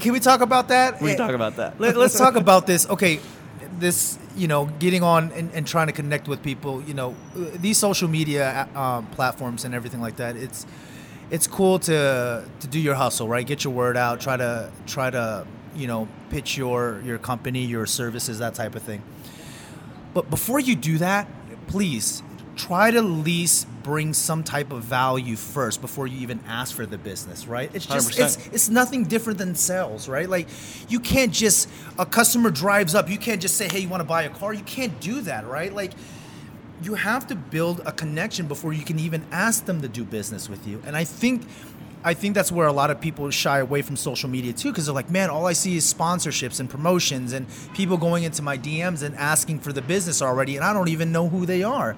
can we talk about that? We can eh, talk about that. Let, us talk about this. Okay, this you know getting on and, and, trying to connect with people. You know, uh, these social media uh, um, platforms and everything like that. It's it's cool to to do your hustle, right? Get your word out. Try to try to you know pitch your your company, your services, that type of thing. But before you do that, please try to at least bring some type of value first before you even ask for the business, right? It's just 100%. it's it's nothing different than sales, right? Like you can't just a customer drives up, you can't just say, "Hey, you want to buy a car?" You can't do that, right? Like you have to build a connection before you can even ask them to do business with you. And I think I think that's where a lot of people shy away from social media too, because they're like, man, all I see is sponsorships and promotions and people going into my DMs and asking for the business already, and I don't even know who they are.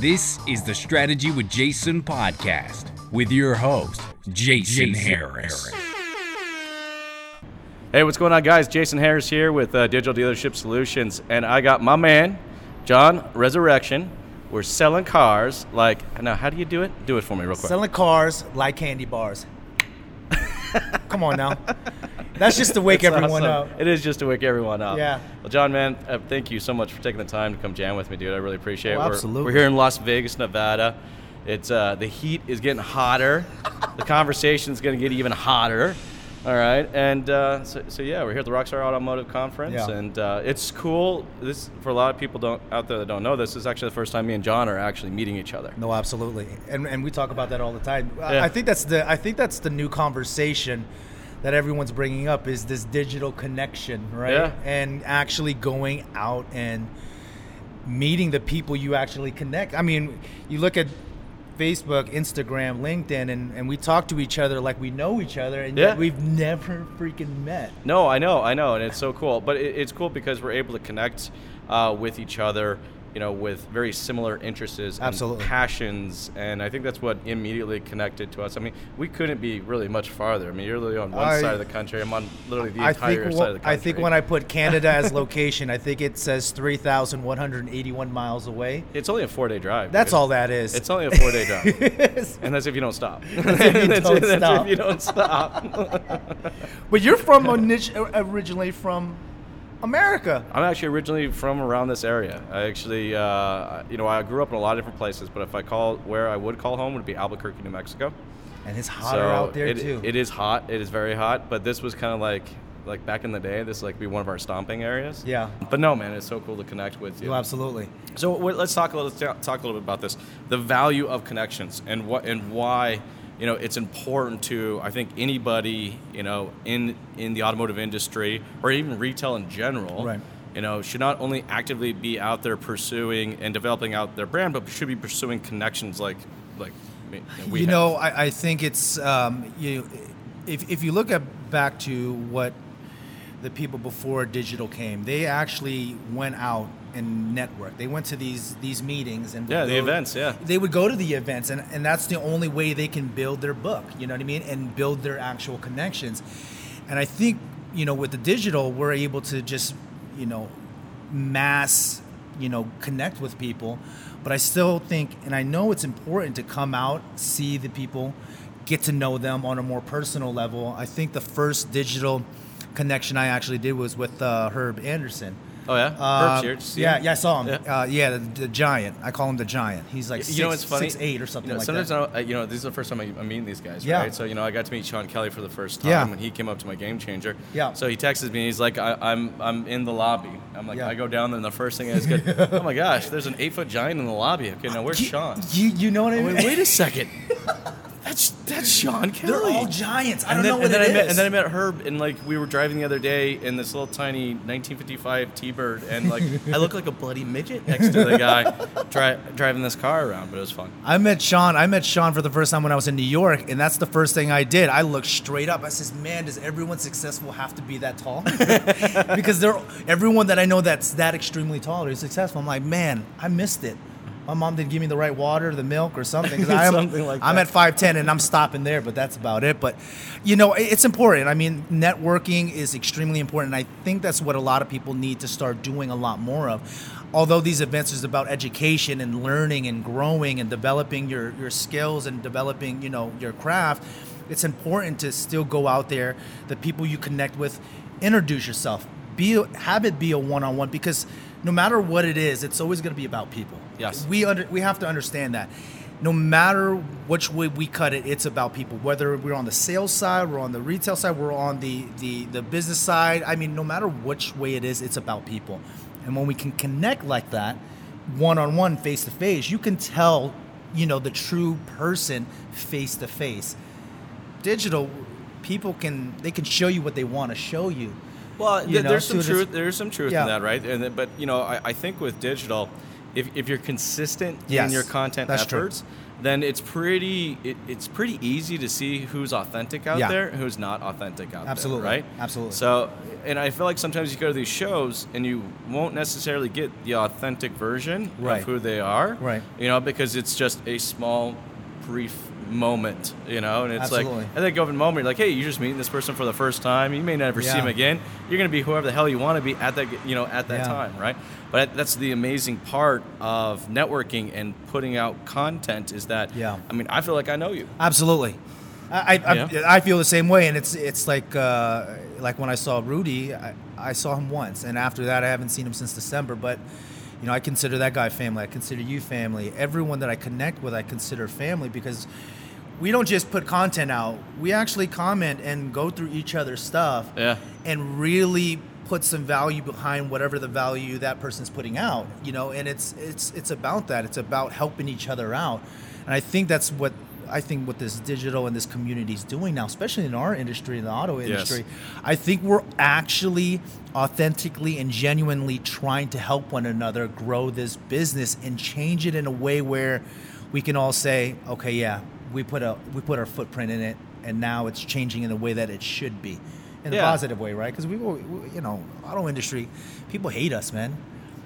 This is the Strategy with Jason podcast with your host, Jason, Jason Harris. Hey, what's going on, guys? Jason Harris here with uh, Digital Dealership Solutions, and I got my man, John Resurrection. We're selling cars like, now, how do you do it? Do it for me, real quick. Selling cars like candy bars. Come on now. That's just to wake everyone awesome. up. It is just to wake everyone up. Yeah. Well, John, man, uh, thank you so much for taking the time to come jam with me, dude. I really appreciate oh, it. Absolutely. We're, we're, here in Las Vegas, Nevada. It's uh, the heat is getting hotter. the conversation is going to get even hotter. All right, and uh, so, so, yeah, we're here at the Rockstar Automotive Conference, yeah. and uh, it's cool. This for a lot of people don't out there that don't know this, this is actually the first time me and John are actually meeting each other. No, absolutely, and and we talk about that all the time. Yeah. I think that's the I think that's the new conversation that everyone's bringing up is this digital connection, right? Yeah. And actually going out and meeting the people you actually connect. I mean, you look at Facebook, Instagram, LinkedIn, and, and we talk to each other like we know each other, and yeah. yet we've never freaking met. No, I know, I know, and it's so cool. But it, it's cool because we're able to connect uh, with each other you know, with very similar interests Absolutely. and passions, and I think that's what immediately connected to us. I mean, we couldn't be really much farther. I mean, you're literally on one I, side of the country. I'm on literally the I entire think, side of the country. I think when I put Canada as location, I think it says 3,181 miles away. It's only a four-day drive. That's all that is. It's only a four-day drive, and that's if you don't stop. That's if you don't that's stop. if you don't stop. but you're from originally from America. I'm actually originally from around this area. I actually, uh, you know, I grew up in a lot of different places, but if I call where I would call home would be Albuquerque, New Mexico. And it's hotter so out there it, too. It is hot. It is very hot. But this was kind of like, like back in the day, this like be one of our stomping areas. Yeah. But no, man, it's so cool to connect with you. Oh, absolutely. So let's talk a little, talk a little bit about this, the value of connections and what and why you know, it's important to I think anybody you know in in the automotive industry or even retail in general. Right. You know, should not only actively be out there pursuing and developing out their brand, but should be pursuing connections like like you know, you know I, I, think it's um, you if if you look at back to what the people before digital came, they actually went out and network. They went to these these meetings and yeah, the go, events. Yeah, they would go to the events, and and that's the only way they can build their book. You know what I mean? And build their actual connections. And I think you know with the digital, we're able to just you know mass you know connect with people. But I still think, and I know it's important to come out, see the people, get to know them on a more personal level. I think the first digital connection I actually did was with uh, Herb Anderson. Oh yeah, uh, here. Yeah, yeah, I saw him. Yeah, uh, yeah the, the, giant. I call him the giant. He's like you six, know what's funny? six eight or something you know, like sometimes that. Sometimes you know this is the first time I'm meeting these guys. Yeah. Right. So you know I got to meet Sean Kelly for the first time yeah. when he came up to my game changer. Yeah. So he texted me. And he's like, I, am I'm, I'm in the lobby. I'm like, yeah. I go down there, and the first thing is good. oh my gosh, there's an eight foot giant in the lobby. Okay, now where's you, Sean? You you know what I mean? Wait, wait a second. That's that's Sean Kelly. They're all giants. I and don't then, know what and then it I met. And then I met Herb, and like we were driving the other day in this little tiny 1955 T-Bird, and like I look like a bloody midget next to the guy dri- driving this car around. But it was fun. I met Sean. I met Sean for the first time when I was in New York, and that's the first thing I did. I looked straight up. I says, "Man, does everyone successful have to be that tall?" because they're everyone that I know that's that extremely tall is successful. I'm like, man, I missed it my mom didn't give me the right water, the milk, or something. Because I'm, something like I'm at five ten and I'm stopping there, but that's about it. But you know, it's important. I mean, networking is extremely important. And I think that's what a lot of people need to start doing a lot more of. Although these events is about education and learning and growing and developing your your skills and developing you know your craft it's important to still go out there, the people you connect with, introduce yourself, be have it be a one-on-one because no matter what it is, it's always going to be about people. Yes. we under, we have to understand that. No matter which way we cut it, it's about people. Whether we're on the sales side, we're on the retail side, we're on the the the business side. I mean, no matter which way it is, it's about people. And when we can connect like that, one on one, face to face, you can tell, you know, the true person face to face. Digital, people can they can show you what they want to show you. Well, th- know, there's some truth. There's some truth Yeah. in that, right? And but you know, I, I think with digital, if, if you're consistent Yes, in your content that's true. efforts, then it's pretty it, it's pretty easy to see who's authentic out Yeah. there and who's not authentic out Absolutely. there, right? Absolutely. So, and I feel like sometimes you go to these shows and you won't necessarily get the authentic version Right. of who they are, Right. You know, because it's just a small, brief moment, you know, and it's Absolutely. like at that given moment, you're like, hey, you're just meeting this person for the first time. You may never see him again. You're going to be whoever the hell you want to be at that, you know, at that Yeah. time, right? But that's the amazing part of networking and putting out content is that, Yeah. I mean, I feel like I know you. Absolutely. I, I, Yeah. I, I feel the same way, and it's it's like uh, like when I saw Rudy, I, I saw him once, and after that, I haven't seen him since December. But you know, I consider that guy family. I consider you family. Everyone that I connect with, I consider family because we don't just put content out. We actually comment and go through each other's stuff, Yeah. and really put some value behind whatever the value that person's putting out. You know, and it's it's it's about that. It's about helping each other out, and I think that's what. I think what this digital and this community is doing now, especially in our industry, in the auto industry, I think we're actually authentically and genuinely trying to help one another grow this business and change it in a way where we can all say, okay, yeah, we put a we put our footprint in it, and now it's changing in the way that it should be, in a positive way, right? Because we, we, you know, auto industry, people hate us, man.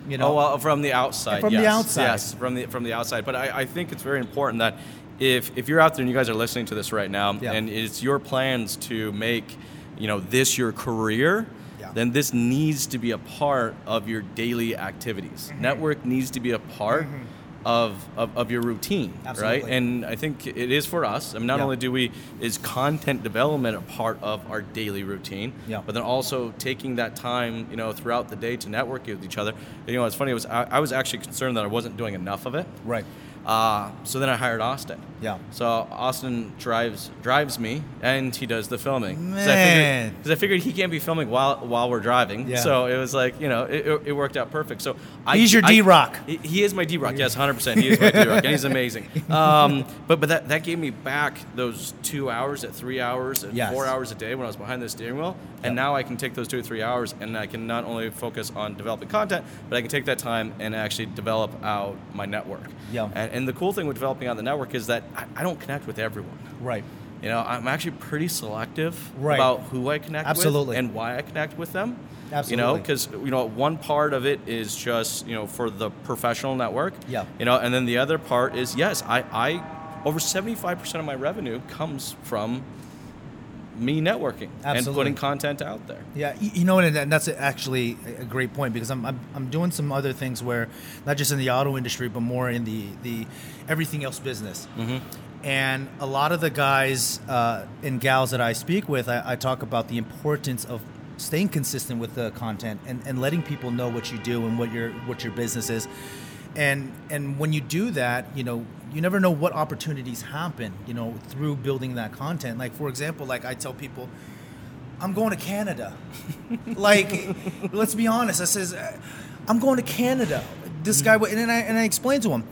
You know, Oh well, from the outside. From the yes, outside. Yes, from the from the outside. But I, I think it's very important that if if you're out there and you guys are listening to this right now, Yeah. and it's your plans to make, you know, this your career. Yeah. Then this needs to be a part of your daily activities. Mm-hmm. Network needs to be a part of, of, of your routine, right? And I think it is for us. I mean, not Yeah. only do we is content development a part of our daily routine, Yeah. but then also taking that time, you know, throughout the day to network with each other. You know, it's funny. It was I, I was actually concerned that I wasn't doing enough of it. right? Uh, so then I hired Austin. Yeah. So Austin drives drives me, and he does the filming. Man. Because I, figured he can't be filming while while we're driving. Yeah. So it was like you know it, it- it worked out perfect. So I, He's your D Rock. He, is my D Rock. Yes, hundred percent. He is my D Rock, and he's amazing. Um, but but that, that gave me back those two hours at three hours at Yes. four hours a day when I was behind the steering wheel, and Yep. now I can take those two or three hours, and I can not only focus on developing content, but I can take that time and actually develop out my network. Yeah. And, and the cool thing with developing on the network is that I, I don't connect with everyone. Right. You know, I'm actually pretty selective Right. about who I connect Absolutely. with and why I connect with them. Absolutely. You know, because you know, one part of it is just you know for the professional network. Yeah. You know, and then the other part is yes, I, I over 75 percent of my revenue comes from me networking and putting content out there. Yeah, you know, and and that's actually a great point because I'm, I'm I'm doing some other things where not just in the auto industry but more in the the everything else business. Mm-hmm. And a lot of the guys uh, and gals that I speak with, I, I talk about the importance of staying consistent with the content and, and letting people know what you do and what your what your business is. And and when you do that, you know, you never know what opportunities happen, you know, through building that content. Like for example, like I tell people, I'm going to Canada. like, let's be honest. I says, uh, I'm going to Canada. This guy, and then I and I explained to him,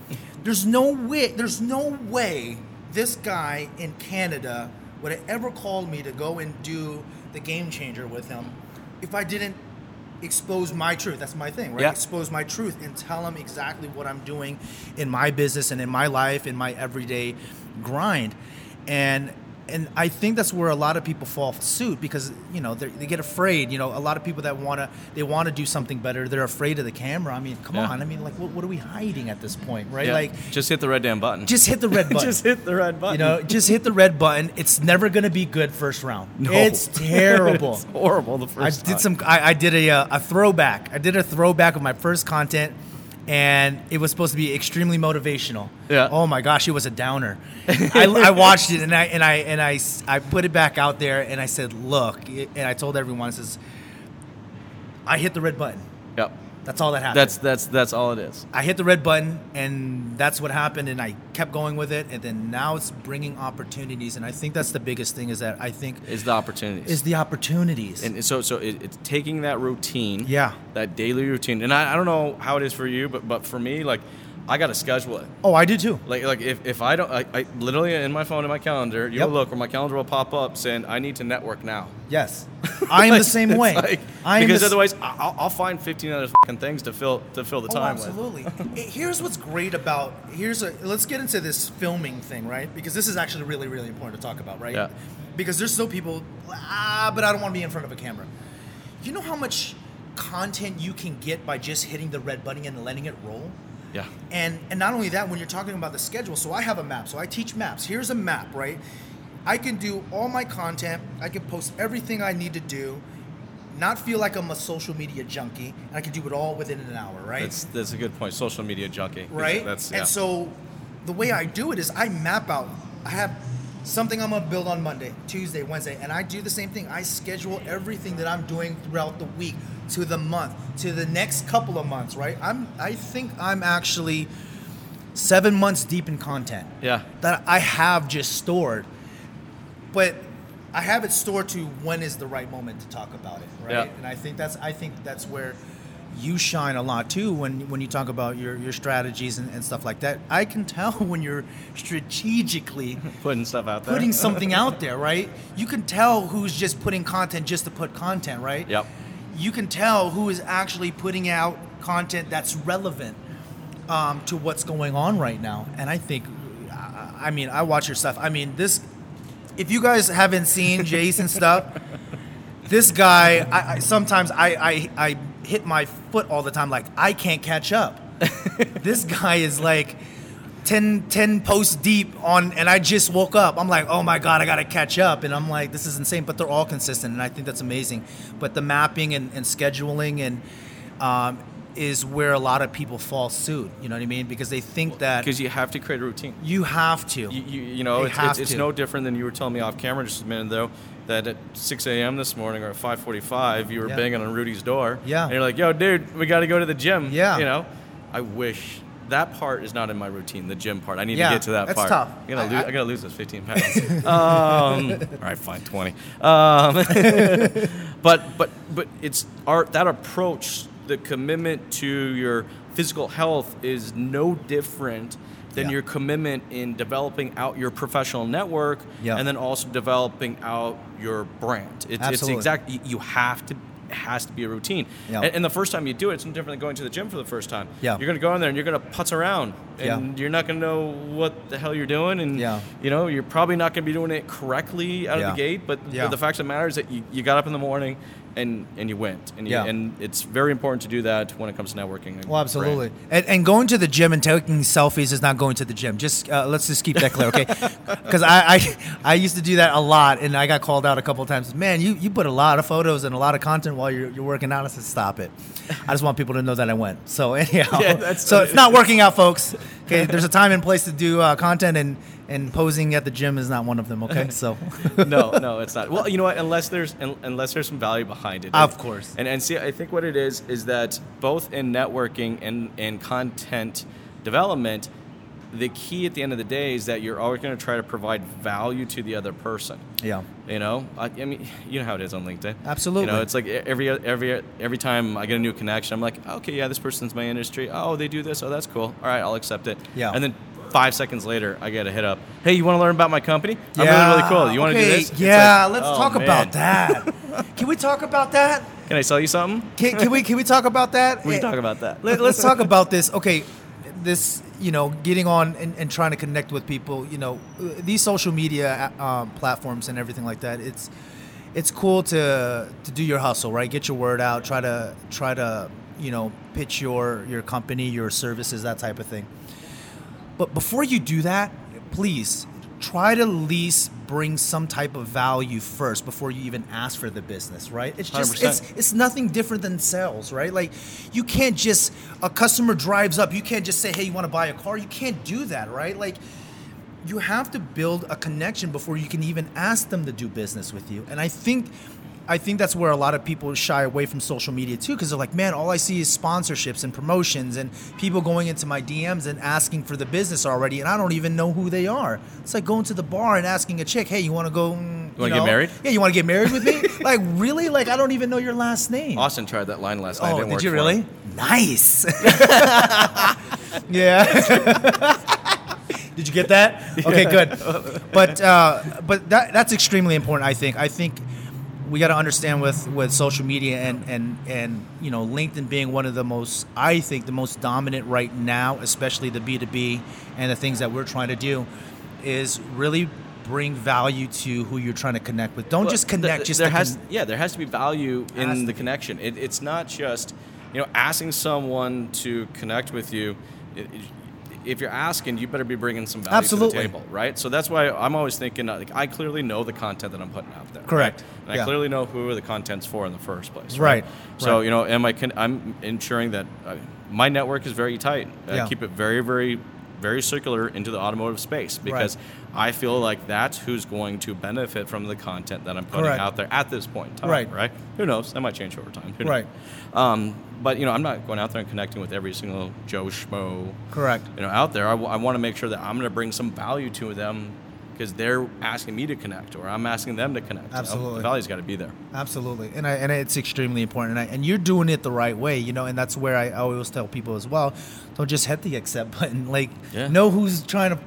there's no way, there's no way this guy in Canada would have ever called me to go and do the game changer with him if I didn't expose my truth. That's my thing, right? Yeah. Expose my truth and tell them exactly what I'm doing in my business and in my life, in my everyday grind. And and I think that's where a lot of people fall suit because you know they're- get afraid. You know, a lot of people that wanna they want to do something better, they're afraid of the camera. I mean, come Yeah. on. I mean, like, what, what are we hiding at this point, right? Yeah. Like, just hit the red damn button. just hit the red button. just hit the red button. You know, just hit the red button. It's never going to be good first round. No. It's terrible. it's horrible the first. I first did some. I, I did a, uh, a throwback. I did a throwback of my first content, and it was supposed to be extremely motivational. Yeah. Oh my gosh, it was a downer. I, I watched it and I and I and I I put it back out there and I said, look, and I told everyone, I says, I hit the red button. Yep. That's all that happened. That's that's that's all it is. I hit the red button, and that's what happened. And I kept going with it, and then now it's bringing opportunities. And I think that's the biggest thing is that I think Is the opportunities. is the opportunities. and so so it, it's taking that routine Yeah. that daily routine and I, I don't know how it is for you but but for me like i gotta schedule it oh, I do too. like like if, if i don't I, I literally in my phone in my calendar you'll Yep. look or my calendar will pop up saying i need to network now Yes, I am the same way. like- I am because the otherwise I'll, I'll find 15 other things to fill to fill the Oh, time with absolutely. Here's what's great about here's a let's get into this filming thing, right? Because this is actually really really important to talk about, right? Yeah. Because there's still people ah, but I don't want to be in front of a camera. You know how much content you can get by just hitting the red button and letting it roll? Yeah And and not only that, when you're talking about the schedule, so I have a map. So I teach maps. Here's a map, right? I can do all my content. I can post everything I need to do. Not feel like I'm a social media junkie, and I can do it all within an hour, right? that's that's a good point social media junkie right? that's yeah. And so the way I do it is I map out. I have something I'm gonna build on Monday, Tuesday, Wednesday, and I do the same thing. I schedule everything that I'm doing throughout the week to the month, to the next couple of months, right? I'm I think I'm actually seven months deep in content yeah that I have just stored. But I have it stored to when is the right moment to talk about it, right? Yeah. And I think that's I think that's where you shine a lot too when when you talk about your, your strategies and, and stuff like that. I can tell when you're strategically putting stuff out there putting something out there, right? You can tell who's just putting content just to put content, right? Yep. You can tell who is actually putting out content that's relevant um, to what's going on right now. And I think, I mean, I watch your stuff. I mean, this. If you guys haven't seen Jason stuff, this guy, I, I sometimes I, I I hit my foot all the time. Like I can't catch up. this guy is like 10, 10 posts deep on, and I just woke up. I'm like, oh my god, I gotta catch up, and I'm like, this is insane. But they're all consistent, and I think that's amazing. But the mapping and, and scheduling and um, is where a lot of people fall suit. You know what I mean? Because they think that because you have to create a routine you have to. you, you, you know, it's, it's, it's no different than you were telling me off camera just a minute ago that at 6 a.m. this morning or at 5:45 you were Yeah. banging on Rudy's door. Yeah. And you're like, "Yo, dude, we got to go to the gym." Yeah. You know, I wish that part is not in my routine. The gym part. I need Yeah, to get to that that's part. tough. I gotta, I- lose, I- I, gotta lose those 15 pounds. um, all right, fine, 20. Um, but but but it's our that approach, the commitment to your physical health is no different than Yeah. your commitment in developing out your professional network Yeah. and then also developing out your brand. It's, it's Absolutely. exact. you- You have to. It has to be a routine. Yeah. And, and the first time you do it, it's no different than going to the gym for the first time. Yeah. You're going to go in there and you're going to putz around, and Yeah. you're not going to know what the hell you're doing, and Yeah. you know you're probably not going to be doing it correctly out of the gate. But, but the fact of the matter is that you, you got up in the morning and and you went, and you, Yeah. and it's very important to do that when it comes to networking. Well, absolutely. And, and going to the gym and taking selfies is not going to the gym. Just uh, let's just keep that clear, okay? Because I, I I used to do that a lot, and I got called out a couple of times. Man, you, you put a lot of photos and a lot of content while you're, you're working out. I said, stop it. I just want people to know that I went. So anyhow, Yeah, that's- so it's not working out, folks. Okay, there's a time and place to do uh, content, and and posing at the gym is not one of them. Okay, so no, no, it's not. Well, you know what? Unless there's un- unless there's some value behind it. Of course. And and see, I think what it is is that both in networking and and content development, the key at the end of the day is that you're always going to try to provide value to the other person. yeah, You know, I, I mean, you know how it is on LinkedIn. Absolutely. You know, it's like every every every time I get a new connection, I'm like, okay, yeah, this person's my industry. Oh, they do this. Oh, that's cool. All right, I'll accept it. Yeah. And then five seconds later, I get a hit up. Hey, you want to learn about my company? I'm really really cool. You want to okay, do this? Yeah, like, let's oh, talk man. about that. Can we talk about that? Can I sell you something? Can, can we can we talk about that? We can talk about that. Let, us talk about this. Okay, this you know getting on and, and trying to connect with people. You know, uh, these social media um, platforms and everything like that. It's it's cool to to do your hustle, right? Get your word out. Try to try to you know pitch your your company, your services, that type of thing. But before you do that, please try to at least bring some type of value first before you even ask for the business, right? It's just 100%. it's it's nothing different than sales, right? Like you can't just a customer drives up, you can't just say, "Hey, you want to buy a car?" You can't do that, right? Like you have to build a connection before you can even ask them to do business with you. And I think I think that's where a lot of people shy away from social media too because they're like, "Man, all I see is sponsorships and promotions and people going into my DMs and asking for the business already and I don't even know who they are." It's like going to the bar and asking a chick, "Hey, you want to go mm, wanna get married? Yeah, you want to get married with me?" like, really? Like I don't even know your last name. Austin tried that line last night. Oh, did you really? Nice. yeah. did you get that? Okay, good. But uh, but that that's extremely important. I think. I think we got to understand with with social media and and and you know LinkedIn being one of the most I think the most dominant right now, especially the B two B and the things that we're trying to do, is really bring value to who you're trying to connect with. Don't Well, just connect. th- just there has con- yeah there has to be value in the connection. It, it's not just you know asking someone to connect with you. It- if you're asking, you better be bringing some value Absolutely. to the table, right? So that's why I'm always thinking like I clearly know the content that I'm putting out there. Correct. right? And Yeah. I clearly know who the content's for in the first place. Right. So Right. you know, am I? Con- I'm ensuring that uh, my network is very tight. I Yeah. keep it very, very, very circular into the automotive space because I feel like that's who's going to benefit from the content that I'm putting Correct. out there at this point in time. Right. Right. Who knows? That might change over time. Right. Um, but you know, I'm not going out there and connecting with every single Joe Schmo. Correct. You know, out there. I, want to make sure that I'm going to bring some value to them because they're asking me to connect, or I'm asking them to connect. you know? Absolutely. The value's got to be there. Absolutely, and I, and it's extremely important, and, I, and you're doing it the right way, you know, and that's where I always tell people as well. Don't just hit the accept button. Like, Yeah. know who's trying to,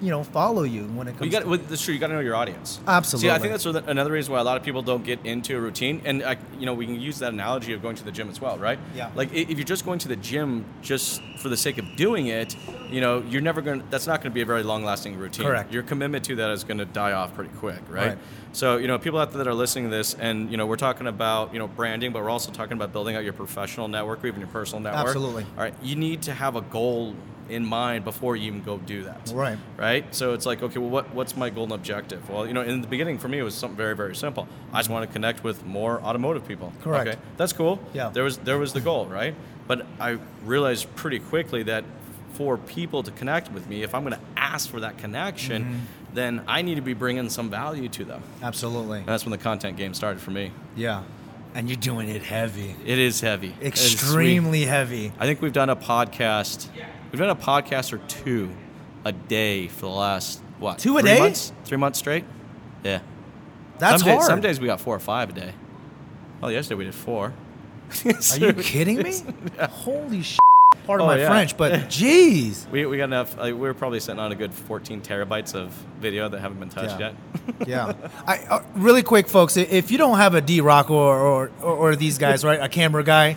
you know, follow you when it comes. You got to, well, that's true. You got to know your audience. Absolutely. See, I think that's another reason why a lot of people don't get into a routine, and I, you know, we can use that analogy of going to the gym as well, right? Yeah. Like if you're just going to the gym just for the sake of doing it, you know, you're never going. to That's not going to be a very long-lasting routine. Correct. Your commitment to that is going to die off pretty quick, right? Right. So you know, people out there that are listening to this, and you know, we're talking about you know branding, but we're also talking about building out your professional network, or even your personal network. Absolutely. All right. You need to have a goal in mind before you even go do that Right. right? So it's like, okay, well, what, what's my golden objective? Well, you know, in the beginning for me, it was something very, very simple. I just want to connect with more automotive people. Correct. Okay, that's cool. Yeah. There was there was the goal, right? But I realized pretty quickly that for people to connect with me, if I'm going to ask for that connection, Mm-hmm. then I need to be bringing some value to them. Absolutely. And that's when the content game started for me. Yeah, and you're doing it heavy, It is heavy. It is sweet. extremely heavy. I think we've done a podcast. We've done a podcast or two a day for the last what? Two a three day? Months? Three months straight. Yeah. That's some hard. Days, some days we got four or five a day. Well, yesterday we did four. Are you kidding me? Holy sh! Part of Oh, my yeah. French, but jeez. We, we got enough. Like, we're probably sitting on a good 14 terabytes of video that haven't been touched Yeah. yet. yeah. I uh, really quick, folks. If you don't have a D Rock or, or or or these guys, right, a camera guy,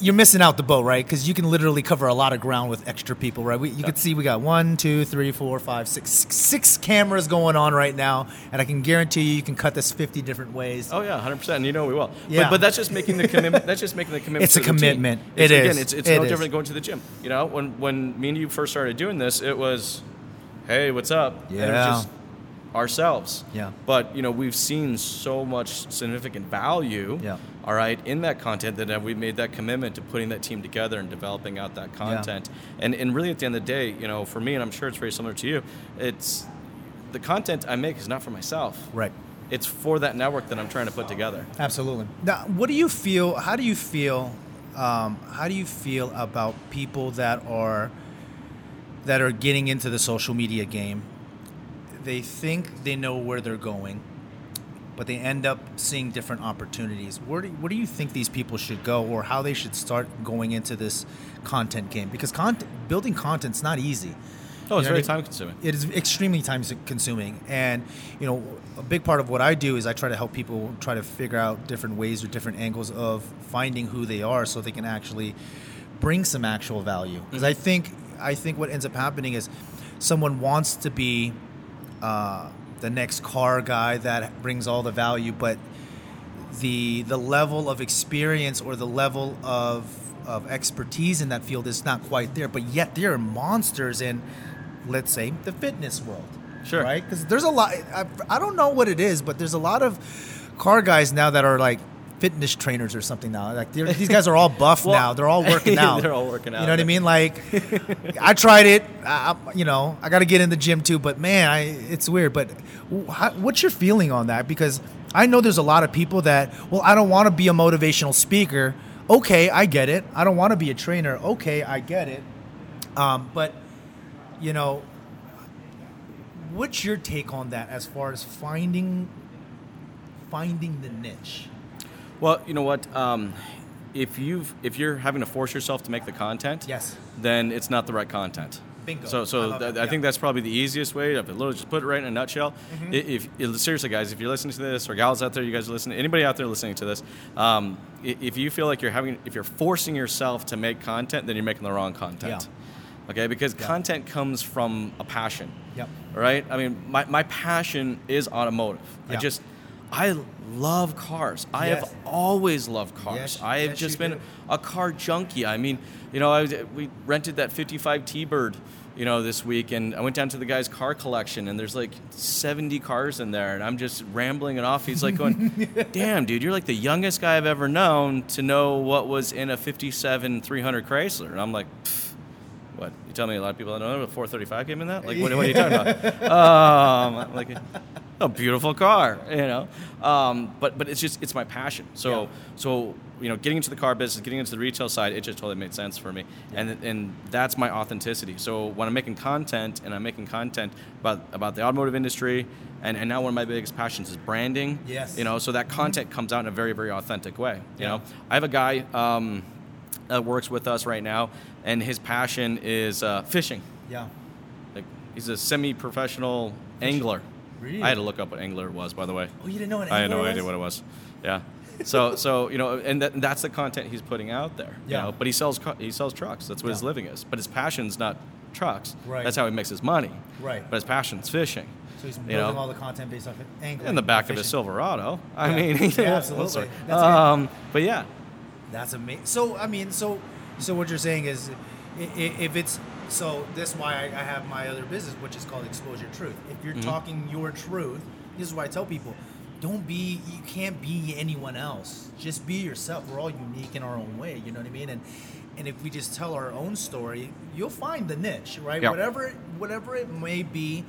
you're missing out the boat, right? Because you can literally cover a lot of ground with extra people, right? We, you can see we got one, two, three, four, five, six, six, six cameras going on right now, and I can guarantee you, you can cut this 50 different ways. Oh yeah, 100. percent And you know we will. Yeah. But, but that's just making the commitment. That's just making the commitment. It's a commitment. It's, It again, is. It's, it's It no is. different than going to the gym. You know, when when me and you first started doing this, it was, hey, what's up? And it was Yeah. Ourselves. Yeah. But you know, we've seen so much significant value. Yeah. All right, in that content that we've made that commitment to putting that team together and developing out that content. And and really at the end of the day, you know, for me, and I'm sure it's very similar to you, it's the content I make is not for myself. Right. It's for that network that I'm trying to put together. Absolutely. Now, what do you feel? How do you feel? Um, how do you feel about people that are that are getting into the social media game? They think they know where they're going, but they end up seeing different opportunities. Where do, where do you think these people should go, or how they should start going into this content game? Because content, building content's not easy. Oh, it's You know very what I mean? time consuming. It is extremely time consuming, and you know, a big part of what I do is I try to help people try to figure out different ways or different angles of finding who they are, so they can actually bring some actual value. Because mm-hmm. I think I think what ends up happening is someone wants to be uh, the next car guy that brings all the value, but the the level of experience or the level of of expertise in that field is not quite there. But yet there are monsters in, let's say, the fitness world, Sure. Right? Because there's a lot. I, I don't know what it is, but there's a lot of car guys now that are like fitness trainers or something now. Like these guys are all buff Well, now. They're all working out. they're all working out. You know what I mean? Like I tried it. I, you know, I got to get in the gym too. But man, I, it's weird. But how, what's your feeling on that? Because I know there's a lot of people that, well, I don't want to be a motivational speaker. Okay, I get it. I don't want to be a trainer. Okay, I get it. Um, but you know, what's your take on that as far as finding finding the niche? Well, you know what? Um, if you've if you're having to force yourself to make the content, Yes. then it's not the right content. Bingo. So, I so love th- I yeah. think that's probably the easiest way. To literally just put it right in a nutshell. Mm-hmm. If, if seriously, guys, if you're listening to this, or gals out there, you guys are listening, anybody out there listening to this, um, if you feel like you're having, if you're forcing yourself to make content, then you're making the wrong content. Okay, because content comes from a passion. Yep. Right. I mean, my, my passion is automotive. I just I love cars. I Yes. have always loved cars. Yes, I have yes, just been do. a car junkie. I mean, you know, I was, we rented that 55 T-Bird, you know, this week, and I went down to the guy's car collection, and there's like 70 cars in there, and I'm just rambling it off. He's like going, "Damn, dude, you're like the youngest guy I've ever known to know what was in a 57 300 Chrysler," and I'm like. "Pfft, What you tell me? A lot of people I don't know. A 435 came in that. Like, what, what are you talking about? um, like, a beautiful car, you know. Um, but but it's just it's my passion. So Yeah. so you know, getting into the car business, getting into the retail side, it just totally made sense for me, and and that's my authenticity. So when I'm making content and I'm making content about about the automotive industry, and, and now one of my biggest passions is branding. Yes. You know, so that content comes out in a very very authentic way. You Yeah. know, I have a guy. Um, that works with us right now, and his passion is uh, fishing. Yeah. Like he's a semi-professional angler. Really? I had to look up what angler was, by the way. Oh, you didn't know what I had no angler idea what it was. Yeah. So so you know, and that, that's the content he's putting out there. You Yeah. know, but he sells he sells trucks. That's what his living is. But his passion's not trucks. Right. That's how he makes his money. Right. But his passion's fishing. So he's You know? all the content based off of angling. In the back of fishing. his Silverado. I Yeah. mean, Yeah, absolutely. sorry. That's good. um, but yeah, That's amazing. So I mean, so so what you're saying is, if it's so, that's why I, have my other business, which is called Exposure Truth. If you're mm-hmm. talking your truth, this is why I tell people, don't be. You can't be anyone else. Just be yourself. We're all unique in our own way. You know what I mean? And and if we just tell our own story, you'll find the niche, right? Yeah. Whatever whatever it may be.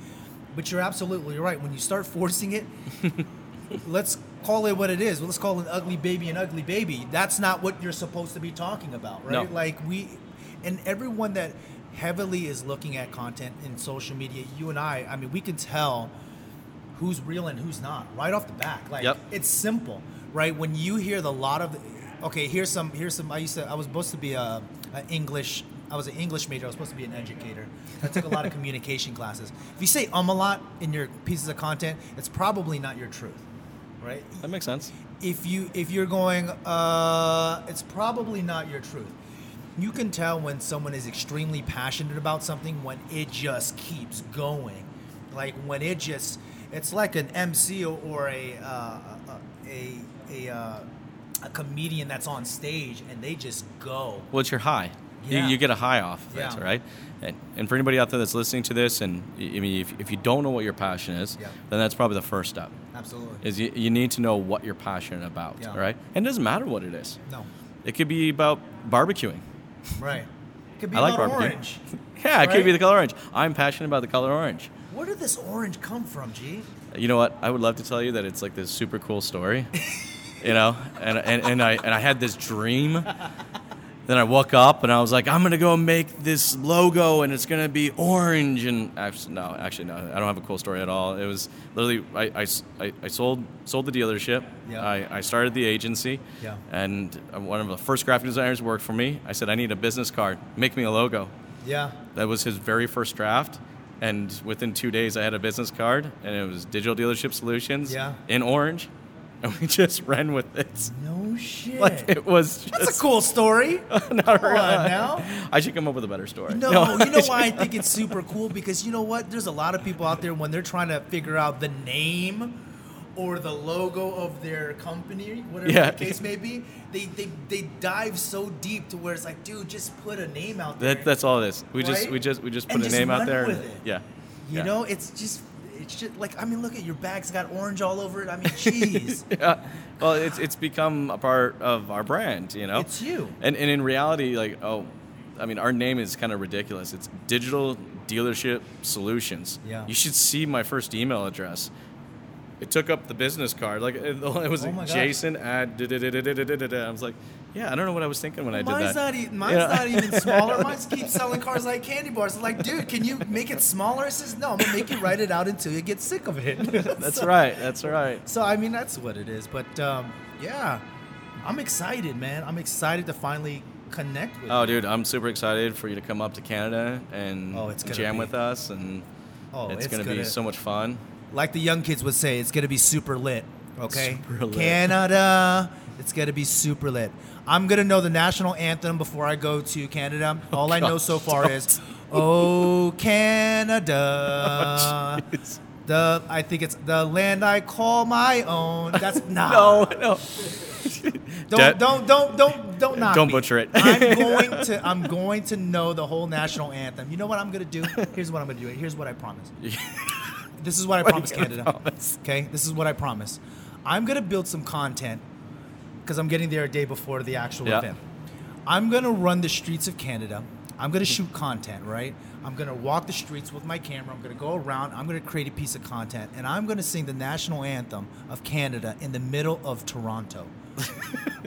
But you're absolutely right. When you start forcing it, let's call it what it is. Let's call an ugly baby an ugly baby. That's not what you're supposed to be talking about, right? No. Like we, and everyone that heavily is looking at content in social media, you and I, I mean, we can tell who's real and who's not right off the back. Like Yep. it's simple, right? When you hear the lot of, okay, here's some, here's some. I used to, I was supposed to be a, a English. I was an English major. I was supposed to be an educator. I took a lot of communication classes. If you say um a lot in your pieces of content, it's probably not your truth, right? that makes sense. if you if you're going uh it's probably not your truth you can tell when someone is extremely passionate about something when it just keeps going like when it just it's like an mc or, a uh, a a, uh, a comedian that's on stage and they just go Well, it's your high. Yeah. You, you get a high off of Yeah. it, right? And, and for anybody out there that's listening to this, and I mean, if, if you don't know what your passion is, Yeah. then that's probably the first step. absolutely Is you, you need to know what you're passionate about, Yeah. right? And it doesn't matter what it is. no It could be about barbecuing. right It could be I like barbecue. orange Yeah, it could be the color orange. I'm passionate about the color orange. where did this orange come from g You know what? I would love to tell you that it's like this super cool story, you know, and, and, and I and I had this dream. Then I woke up and I was like, I'm gonna go make this logo and it's gonna be orange. And actually, no, actually, no, I don't have a cool story at all. It was literally I, I, I, sold sold the dealership. Yeah. I, I started the agency. Yeah. And one of the first graphic designers worked for me. I said, I need a business card. Make me a logo. yeah That was his very first draft. And within two days, I had a business card, and it was Digital Dealership Solutions Yeah. in orange. And we just ran with it. no shit Like it was just That's a cool story. not really. on now. I should come up with a better story. No, you know why I think it's super cool? Because you know what? There's a lot of people out there when they're trying to figure out the name or the logo of their company, whatever Yeah. the case may be, they, they they dive so deep to where it's like, dude, just put a name out there. That, that's all it is. We just we just we just put And a just name out there. with and- it. Yeah. you Yeah. know, it's just it's just like I mean, look at your bag's got orange all over it. I mean, jeez, yeah. Well, it's it's become a part of our brand, you know. It's you. And and in reality, like oh, I mean, our name is kind of ridiculous. It's Digital Dealership Solutions. Yeah. You should see my first email address. It took up the business card. Like it it was Oh my gosh. Jason at. da-da-da-da-da-da-da. I was like, yeah, I don't know what I was thinking when I did mine's that. not even mine's Yeah. not even smaller. Mine's keep selling cars like candy bars. I'm like, dude, can you make it smaller? I says, no, I'm gonna make you write it out until you get sick of it. That's right. That's right. So I mean, that's what it is. But um, yeah, I'm excited, man. I'm excited to finally connect with. Oh, you. dude, I'm super excited for you to come up to Canada and Oh, jam be- with us, and Oh, it's, it's gonna, be gonna- so much fun. like the young kids would say, it's gonna be super lit. Okay, Super lit. Canada, it's gonna be super lit. I'm gonna know the national anthem before I go to Canada. Oh, All I know so far don't. is, "Oh Canada." Oh, the I think it's the land I call my own. That's nah. No, no. Don't That- don't don't don't don't knock Don't me. butcher it. I'm going to I'm going to know the whole national anthem. You know what I'm to do? Here's what I'm to do. Here's what I promise. This is what I What promise Canada. promise? Okay? This is what I promise. I'm to build some content cuz I'm getting there a day before the actual Yeah. event. I'm going to run the streets of Canada. I'm going to shoot content, right? I'm going to walk the streets with my camera. I'm going to go around. I'm going to create a piece of content and I'm going to sing the national anthem of Canada in the middle of Toronto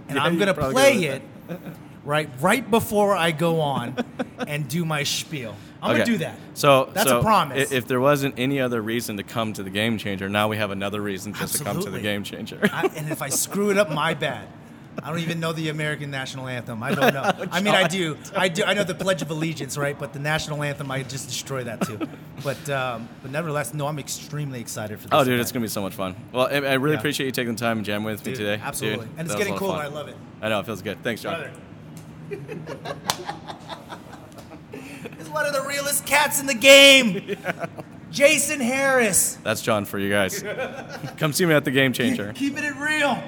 and Yeah, I'm gonna play it right right before I go on and do my spiel. I'm Okay. gonna do that. So That's so a promise. If there wasn't any other reason to come to the Game Changer, now we have another reason just to come to the Game Changer. I, and if I screw it up, my bad. I don't even know the American national anthem. I don't know. I mean, I do. I do. I know the Pledge of Allegiance, right? But the national anthem, I just destroy that too. But um, but nevertheless, no, I'm extremely excited for this. oh, dude, event. it's gonna be so much fun. Well, I, I really Yeah. appreciate you taking the time and jam with me today. Absolutely, Dude, and it's that was a getting cool. I love it. I know it feels good. Thanks, John. Brother. He's one of the realest cats in the game. Jason Harris. That's John for you guys. come see me at the Game Changer. Keeping it real.